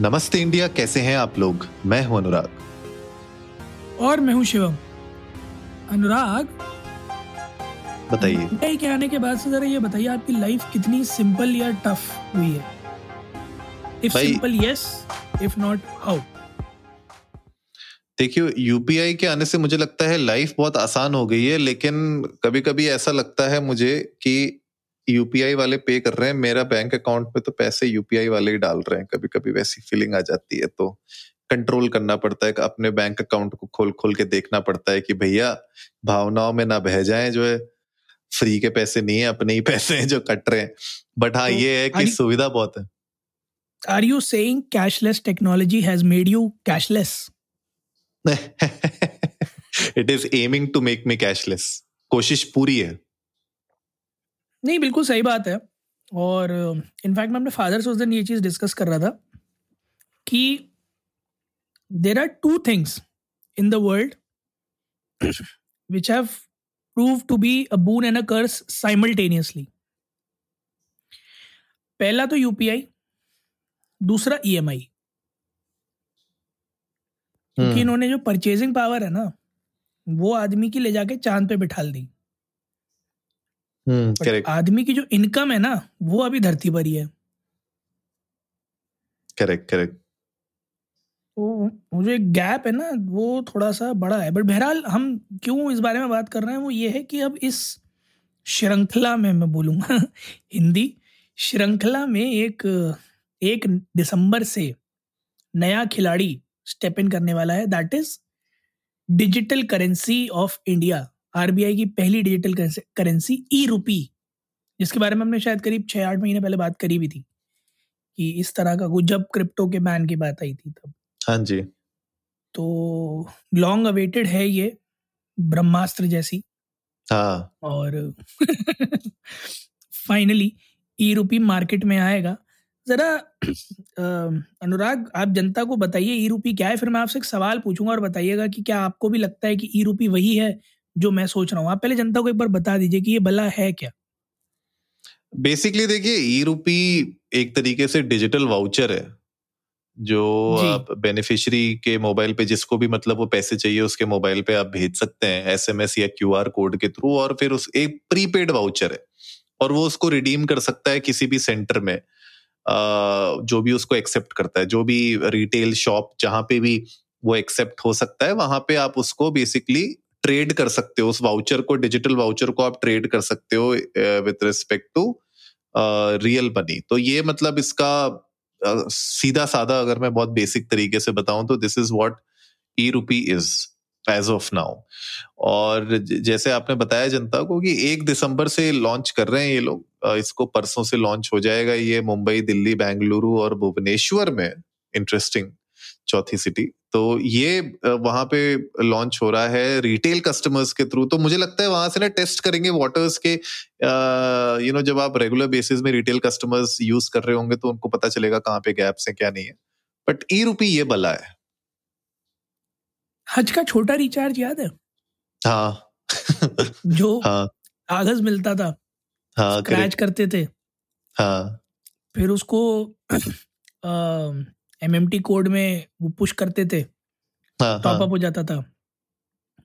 नमस्ते इंडिया कैसे हैं आप लोग? मैं हूँ अनुराग। और मैं हूँ शिवम। अनुराग? बताइए। के आने के बाद से जरा ये बताइए आपकी लाइफ कितनी सिंपल या टफ हुई है? If simple yes if not how देखिए यूपीआई के आने से मुझे लगता है लाइफ बहुत आसान हो गई है लेकिन कभी कभी ऐसा लगता है मुझे कि यूपीआई वाले पे कर रहे हैं मेरा बैंक अकाउंट में तो पैसे यूपीआई वाले ही डाल रहे हैं। कभी कभी वैसी फीलिंग आ जाती है तो कंट्रोल करना पड़ता है कि अपने बैंक अकाउंट को खोल खोल के देखना पड़ता है कि भैया भावनाओं में ना बह जाए जो है फ्री के पैसे नहीं है अपने ही पैसे हैं जो कट रहे हैं। बट हाँ तो ये है कि सुविधा बहुत है। Are you saying cashless technology has made you cashless it is aiming to make me cashless कोशिश पूरी है। नहीं बिल्कुल सही बात है। और इनफैक्ट मैं अपने फादर से उस दिन ये चीज़ डिस्कस कर रहा था कि there are two things in the world which have prove to be a boon and a curse simultaneously पहला तो यूपीआई दूसरा E ईएमआई क्योंकि हम्म, इन्होंने जो परचेजिंग पावर है ना वो आदमी की ले जाके चाँद पे बिठाल दी। आदमी की जो इनकम है ना वो अभी धरती पर ही है। करेक्ट करेक्ट तो वो जो एक गैप है ना वो थोड़ा सा बड़ा है। बट बहरहाल हम क्यों इस बारे में बात कर रहे हैं वो ये है कि अब इस श्रृंखला में मैं बोलूँगा हिंदी श्रृंखला में एक एक दिसंबर से नया खिलाड़ी स्टेप इन करने वाला है। That is digital currency of India RBI की पहली डिजिटल करेंसी ई रूपी जिसके बारे में हमने शायद करीब छः आठ महीने पहले बात करी भी थी कि इस तरह का कुछ जब क्रिप्टो के बैन की बात आई थी तब। हाँ जी। तो लॉन्ग अवेटेड है ये ब्रह्मास्त्र जैसी। हाँ। और फाइनली ई रूपी मार्केट में आएगा। जरा अनुराग आप जनता को बताइए ई रूपी क्या है? फिर मैं आपसे एक सवाल पूछूँगा और बताइएगा कि क्या आपको भी लगता है कि ई रूपी वही है जो मैं सोच रहा हूँ। आप पहले जनता को एक बार बता दीजिए कि ये भला है क्या? बेसिकली देखिए ई रूपी एक तरीके से डिजिटल वाउचर है जो आप बेनिफिशियरी के मोबाइल पे जिसको भी मतलब वो पैसे चाहिए उसके मोबाइल पे आप भेज सकते हैं एसएमएस या क्यूआर कोड के थ्रू और फिर उस एक प्रीपेड वाउचर है और वो उसको रिडीम कर सकता है किसी भी सेंटर में जो भी उसको एक्सेप्ट करता है जो भी रिटेल शॉप जहाँ पे भी वो एक्सेप्ट हो सकता है वहाँ पे आप उसको बेसिकली ट्रेड कर सकते हो, उस वाउचर को डिजिटल वाउचर को आप ट्रेड कर सकते हो with respect to real money तो ये मतलब इसका सीधा साधा अगर मैं बहुत बेसिक तरीके से बताऊँ तो दिस इज़ व्हाट ई रूपी इज़ एज ऑफ़ नाउ और जैसे आपने बताया जनता को कि एक दिसंबर से लॉन्च कर रहे हैं ये लोग इसको परसों से लॉन्च हो जाएगा ये मुंबई, दिल्ली, बेंगलुरु और भुवनेश्वर में इंटरेस्टिंग चौथी सिटी तो ये वहाँ पे लॉन्च हो रहा है रिटेल कस्टमर्स के थ्रू तो मुझे लगता है वहाँ से ना टेस्ट करेंगे वाटर्स के यू नो जब आप रेगुलर बेसिस में रिटेल कस्टमर्स यूज़ कर रहे होंगे तो उनको पता चलेगा कहाँ पे गैप्स हैं क्या नहीं है। बट ई रूपी ये बला है। हज का छोटा रिचार्ज याद है? हाँ। जो हाँ। कागज़ मिलता था। हाँ क्रैच करेक्ट करते थे। हाँ। फिर उसको एम एम टी कोड में वो पुश करते थे हाँ टॉप हाँ। अप हो जाता था।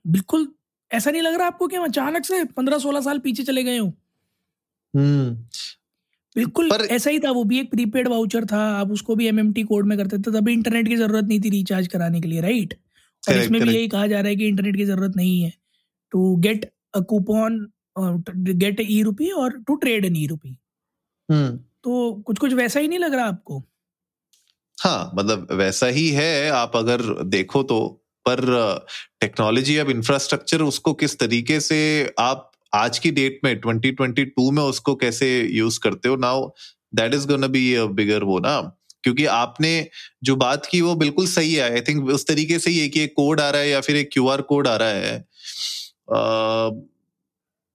बिल्कुल ऐसा नहीं लग रहा आपको कि अचानक से पंद्रह सोलह साल पीछे चले गए हो? हम्म। बिल्कुल पर- ऐसा ही था वो भी एक प्रीपेड वाउचर था आप उसको भी एमएमटी कोड में करते थे तभी इंटरनेट की ज़रूरत नहीं थी रिचार्ज कराने के लिए राइट और इसमें भी यही कहा जा रहा है कि इंटरनेट की ज़रूरत नहीं है। To get a coupon get e rupee और टू ट्रेड इन ई रूपी तो कुछ कुछ वैसा ही नहीं लग रहा आपको? हाँ मतलब वैसा ही है, आप अगर देखो तो पर टेक्नोलॉजी अब इंफ्रास्ट्रक्चर उसको किस तरीके से आप आज की डेट में 2022 में उसको कैसे यूज़ करते हो now that is gonna be bigger वो ना। क्योंकि आपने जो बात की वो बिल्कुल सही है आई थिंक उस तरीके से है कि एक कोड आ रहा है या फिर एक क्यूआर कोड आ रहा है।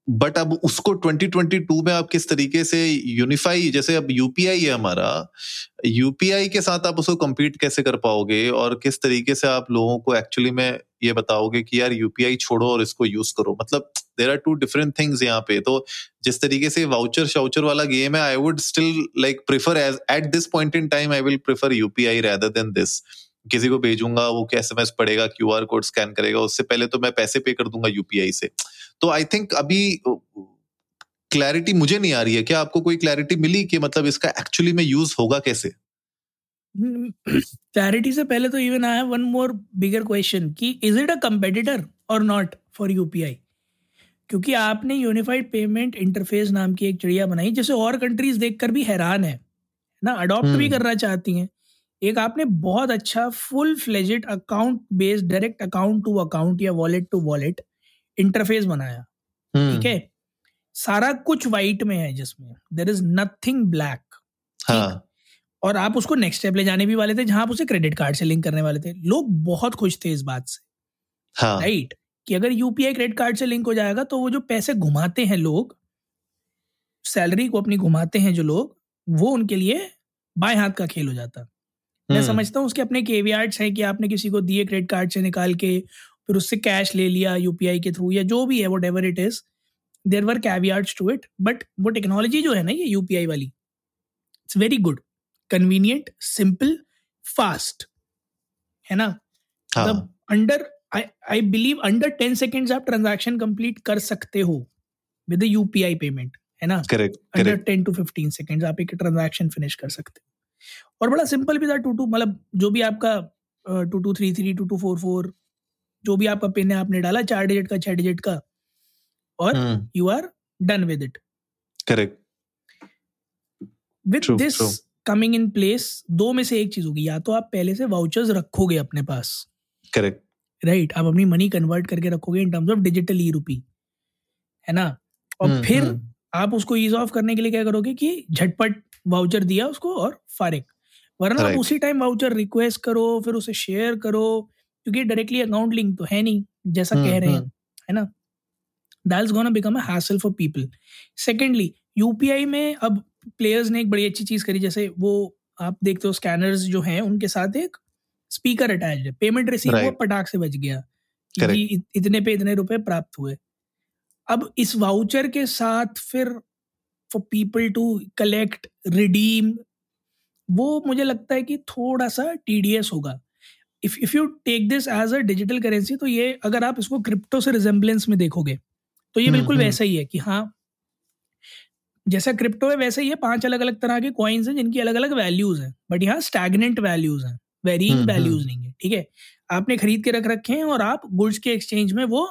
बट अब उसको 2022 में आप किस तरीके से यूनिफाई जैसे अब यूपीआई है हमारा यूपीआई के साथ आप उसको कम्पीट कैसे कर पाओगे? और किस तरीके से आप लोगों को एक्चुअली में ये बताओगे कि यार यूपीआई छोड़ो और इसको यूज़ करो? मतलब there are two different things यहाँ पे। तो जिस तरीके से वाउचर शाउचर वाला गेम है I would still like prefer as at this point in time I will prefer UPI rather than this किसी को भेजूँगा वो एस एम एस पड़ेगा क्यू आर कोड स्कैन करेगा उससे पहले तो मैं पैसे पे कर दूँगा यूपीआई से। तो आई थिंक अभी क्लैरिटी मुझे नहीं आ रही है। क्या आपको कोई क्लैरिटी मिली कि मतलब इसका एक्चुअली में यूज़ होगा कैसे? क्लैरिटी से पहले तो even I one more bigger question कि इज़ इट अ कंपेटिटर और नॉट फॉर यूपीआई क्योंकि आपने यूनिफाइड पेमेंट इंटरफेस नाम की एक चिड़िया बनाई जिसे और कंट्रीज़ देखकर भी हैरान है ना? अडॉप्ट भी हम्म। करना चाहती हैं। एक आपने बहुत अच्छा full fledged account based direct account to account या वॉलेट टू वॉलेट इंटरफेस बनाया। हम्म। ठीक है? सारा कुछ वाइट में है जिसमें। देर इज़ नथिंग ब्लैक और आप उसको नेक्स्ट स्टेप ले जाने भी वाले थे जहाँ आप उसे क्रेडिट कार्ड से लिंक करने वाले थे। लोग बहुत खुश थे इस बात से। हाँ. राइट कि अगर यूपीआई क्रेडिट कार्ड से लिंक हो जाएगा तो वो जो पैसे घुमाते हैं लोग सैलरी को अपनी घुमाते हैं जो लोग वो उनके लिए बाएँ हाथ का खेल हो जाता। मैं हम्म। समझता हूँ उसके अपने केवियार्ड्स हैं कि आपने किसी को दिए क्रेडिट कार्ड से निकाल के फिर उससे कैश ले लिया यूपीआई के थ्रू या जो भी है वो डेवर it is there were caveats to it but वो टेक्नोलॉजी जो है ना ये यूपीआई वाली it's very good convenient simple fast है ना हाँ. मतलब under I believe under ten seconds आप ट्रांजेक्शन कंप्लीट कर सकते हो विद यूपीआई पेमेंट है ना correct under ten to fifteen seconds आप एक ट्रांजेक्शन फिनिश कर सकते हो और बड़ा सिंपल भी था टू टू मतलब जो भी आपका two two three three two two four four जो भी आपका पिन है आपने डाला चार डिजिट का छह डिजिट का और you are done with it correct with this coming in place दो में से एक चीज़ होगी या तो आप पहले से वाउचर्स रखोगे अपने पास। करेक्ट राइट right, आप अपनी मनी कन्वर्ट करके रखोगे in terms of digital e rupee है ना? और hmm, फिर hmm. आप उसको ईज ऑफ़ करने के लिए क्या करोगे कि झटपट वाउचर दिया उसको और फारिग। वरना आप उसी टाइम वाउचर रिक्वेस्ट करो फिर उसे शेयर करो क्योंकि डायरेक्टली अकाउंट लिंक तो है नहीं जैसा hmm, कह रहे हैं है ना? That's gonna become a hassle for people secondly UPI में अब प्लेयर्स ने एक बड़ी अच्छी चीज़ करी जैसे वो आप देखते हो स्कैनर्स जो हैं उनके साथ एक स्पीकर अटैच है। Payment receive right. पटाख से बच गया कि इतने पे इतने रुपए प्राप्त हुए। अब इस वाउचर के साथ फिर for people to collect redeem वो मुझे लगता है कि थोड़ा सा टीडीएस होगा। If if you take this as a digital currency तो ये अगर आप इसको क्रिप्टो से रिजेंबलेंस में देखोगे तो ये हम्म, बिल्कुल हम्म। वैसा ही है कि हाँ जैसा क्रिप्टो है वैसे ही है पाँच अलग अलग तरह के कॉइन्स हैं जिनकी अलग अलग वैल्यूज़ हैं बट यहाँ स्टैगनेंट वैल्यूज़ हैं वेरिंग वैल्यूज़ नहीं है ठीक है? आपने खरीद के रख रखे हैं और आप गुड्स के एक्सचेंज में वो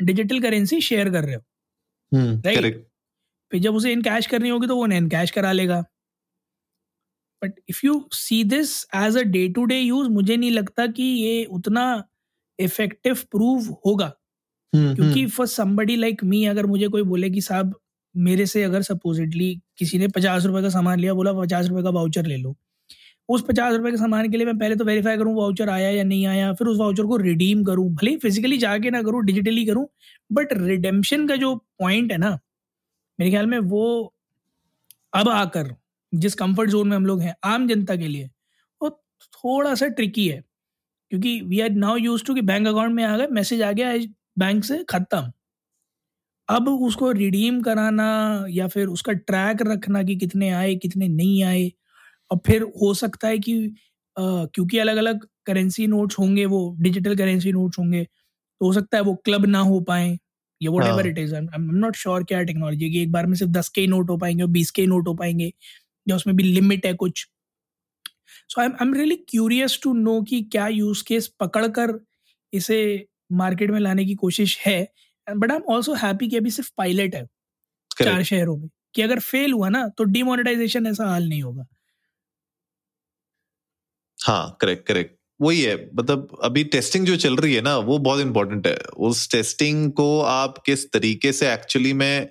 डिजिटल करेंसी शेयर कर रहे हो राइट हम्म, फिर जब उसे इन कैश करनी होगी तो वो इन कैश करा लेगा। But if you see this as a day to day use मुझे नहीं लगता कि ये उतना इफ़ेक्टिव प्रूव होगा। क्योंकि फॉर समबडी लाइक मी अगर मुझे कोई बोले कि साहब मेरे से अगर सपोजिटली किसी ने पचास रुपए का सामान लिया बोला पचास रुपए का वाउचर ले लो। उस पचास रुपए के सामान के लिए मैं पहले तो वेरीफाई करूँ वाउचर आया या नहीं आया फिर उस वाउचर को रिडीम करूँ। भले फिजिकली जाके ना करूँ डिजिटली करूँ बट रिडेम्पशन का जो पॉइंट है ना मेरे ख्याल में वो अब आकर जिस कंफर्ट जोन में हम लोग हैं आम जनता के लिए वो थोड़ा सा ट्रिकी है। क्योंकि we are now used to कि बैंक अकाउंट में आ गए मैसेज आ गया बैंक से खत्म। अब उसको रिडीम कराना या फिर उसका ट्रैक रखना कि कितने आए कितने नहीं आए और फिर हो सकता है कि आ, क्योंकि अलग अलग करेंसी नोट्स होंगे वो डिजिटल करेंसी नोट्स होंगे तो हो सकता है वो क्लब ना हो पाए। या whatever it is I am not sure क्या टेक्नोलॉजी की एक बार में सिर्फ़ दस के ही नोट हो पाएँगे और बीस के ही नोट हो पाएँगे या उसमें भी लिमिट है कुछ। So I am really curious to know कि क्या यूज़ केस पकड़ कर इसे मार्केट में लाने की कोशिश है but I am also happy कि अभी सिर्फ़ पायलट है चार शहरों में कि अगर फेल हुआ ना तो डिमोनेटाइजेशन ऐसा हाल नहीं होगा। हाँ करेक्ट करेक्ट वही है मतलब अभी टेस्टिंग जो चल रही है ना वो बहुत इंपॉर्टेंट है। उस टेस्टिंग को आप किस तरीके से एक्चुअली में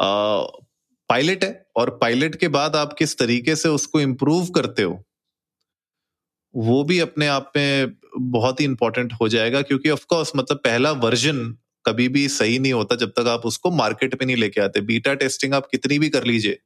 पायलट है और पायलट के बाद आप किस तरीके से उसको इम्प्रूव करते हो वो भी अपने आप में बहुत ही इंपॉर्टेंट हो जाएगा क्योंकि ऑफ़ कोर्स मतलब पहला वर्जन कभी भी सही नहीं होता जब तक आप उसको मार्केट में नहीं लेके आते। बीटा टेस्टिंग आप कितनी भी कर लीजिए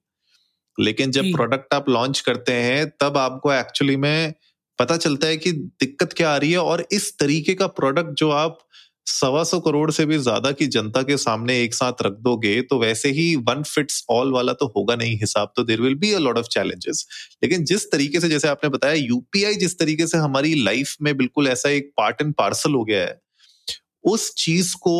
लेकिन जब प्रोडक्ट आप लॉन्च करते हैं तब आपको एक्चुअली में पता चलता है कि दिक्कत क्या आ रही है और इस तरीके का प्रोडक्ट जो आप सवा सौ करोड़ से भी ज़्यादा की जनता के सामने एक साथ रख दोगे तो वैसे ही वन फिट्स ऑल वाला तो होगा नहीं हिसाब तो there will be a lot of challenges लेकिन जिस तरीके से जैसे आपने बताया यूपीआई जिस तरीके से हमारी लाइफ में बिल्कुल ऐसा एक पार्ट एंड पार्सल हो गया है, उस चीज़ को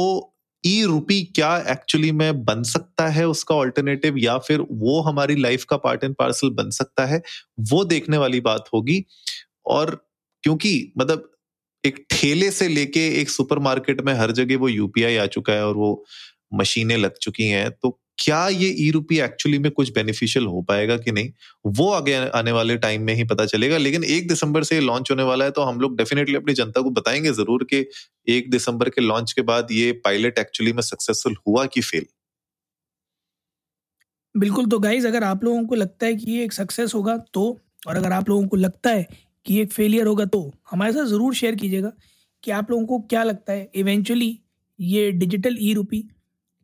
ई रूपी क्या एक्चुअली में बन सकता है उसका ऑल्टरनेटिव या फिर वो हमारी लाइफ का पार्ट एंड पार्सल बन सकता है, वो देखने वाली बात होगी। और क्योंकि मतलब एक ठेले से लेके एक सुपरमार्केट में हर जगह वो यूपीआई आ चुका है और वो मशीनें लग चुकी हैं तो क्या ये ई रूपी एक्चुअली में कुछ बेनिफिशियल हो पाएगा कि नहीं? वो आगे आने वाले टाइम में ही पता चलेगा, लेकिन एक दिसंबर से लॉन्च होने वाला है तो हम लोग डेफिनेटली अपनी जनता को बताएँगे ज़रूर कि एक दिसंबर के लॉन्च के बाद ये पायलट एक्चुअली में सक्सेसफुल हुआ कि फेल बिल्कुल तो गाइज़ अगर आप लोगों को लगता है कि ये एक सक्सेस होगा तो और अगर आप लोगों को लगता है कि एक फेलियर होगा तो हमारे साथ ज़रूर शेयर कीजिएगा कि आप लोगों को क्या लगता है। इवेंचुअली ये डिजिटल ई रूपी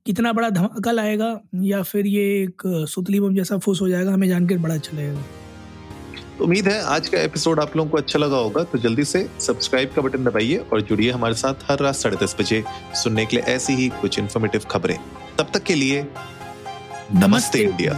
कितना बड़ा धमाका लाएगा या फिर ये एक सुतली बम जैसा फुस हो जाएगा हमें जानकर बड़ा अच्छा लगेगा। उम्मीद है आज का एपिसोड आप लोगों को अच्छा लगा होगा तो जल्दी से सब्सक्राइब का बटन दबाइए और जुड़िए हमारे साथ हर रात साढ़े दस बजे सुनने के लिए ऐसी ही कुछ इन्फॉर्मेटिव खबरें। तब तक के लिए नमस्ते, नमस्ते इंडिया।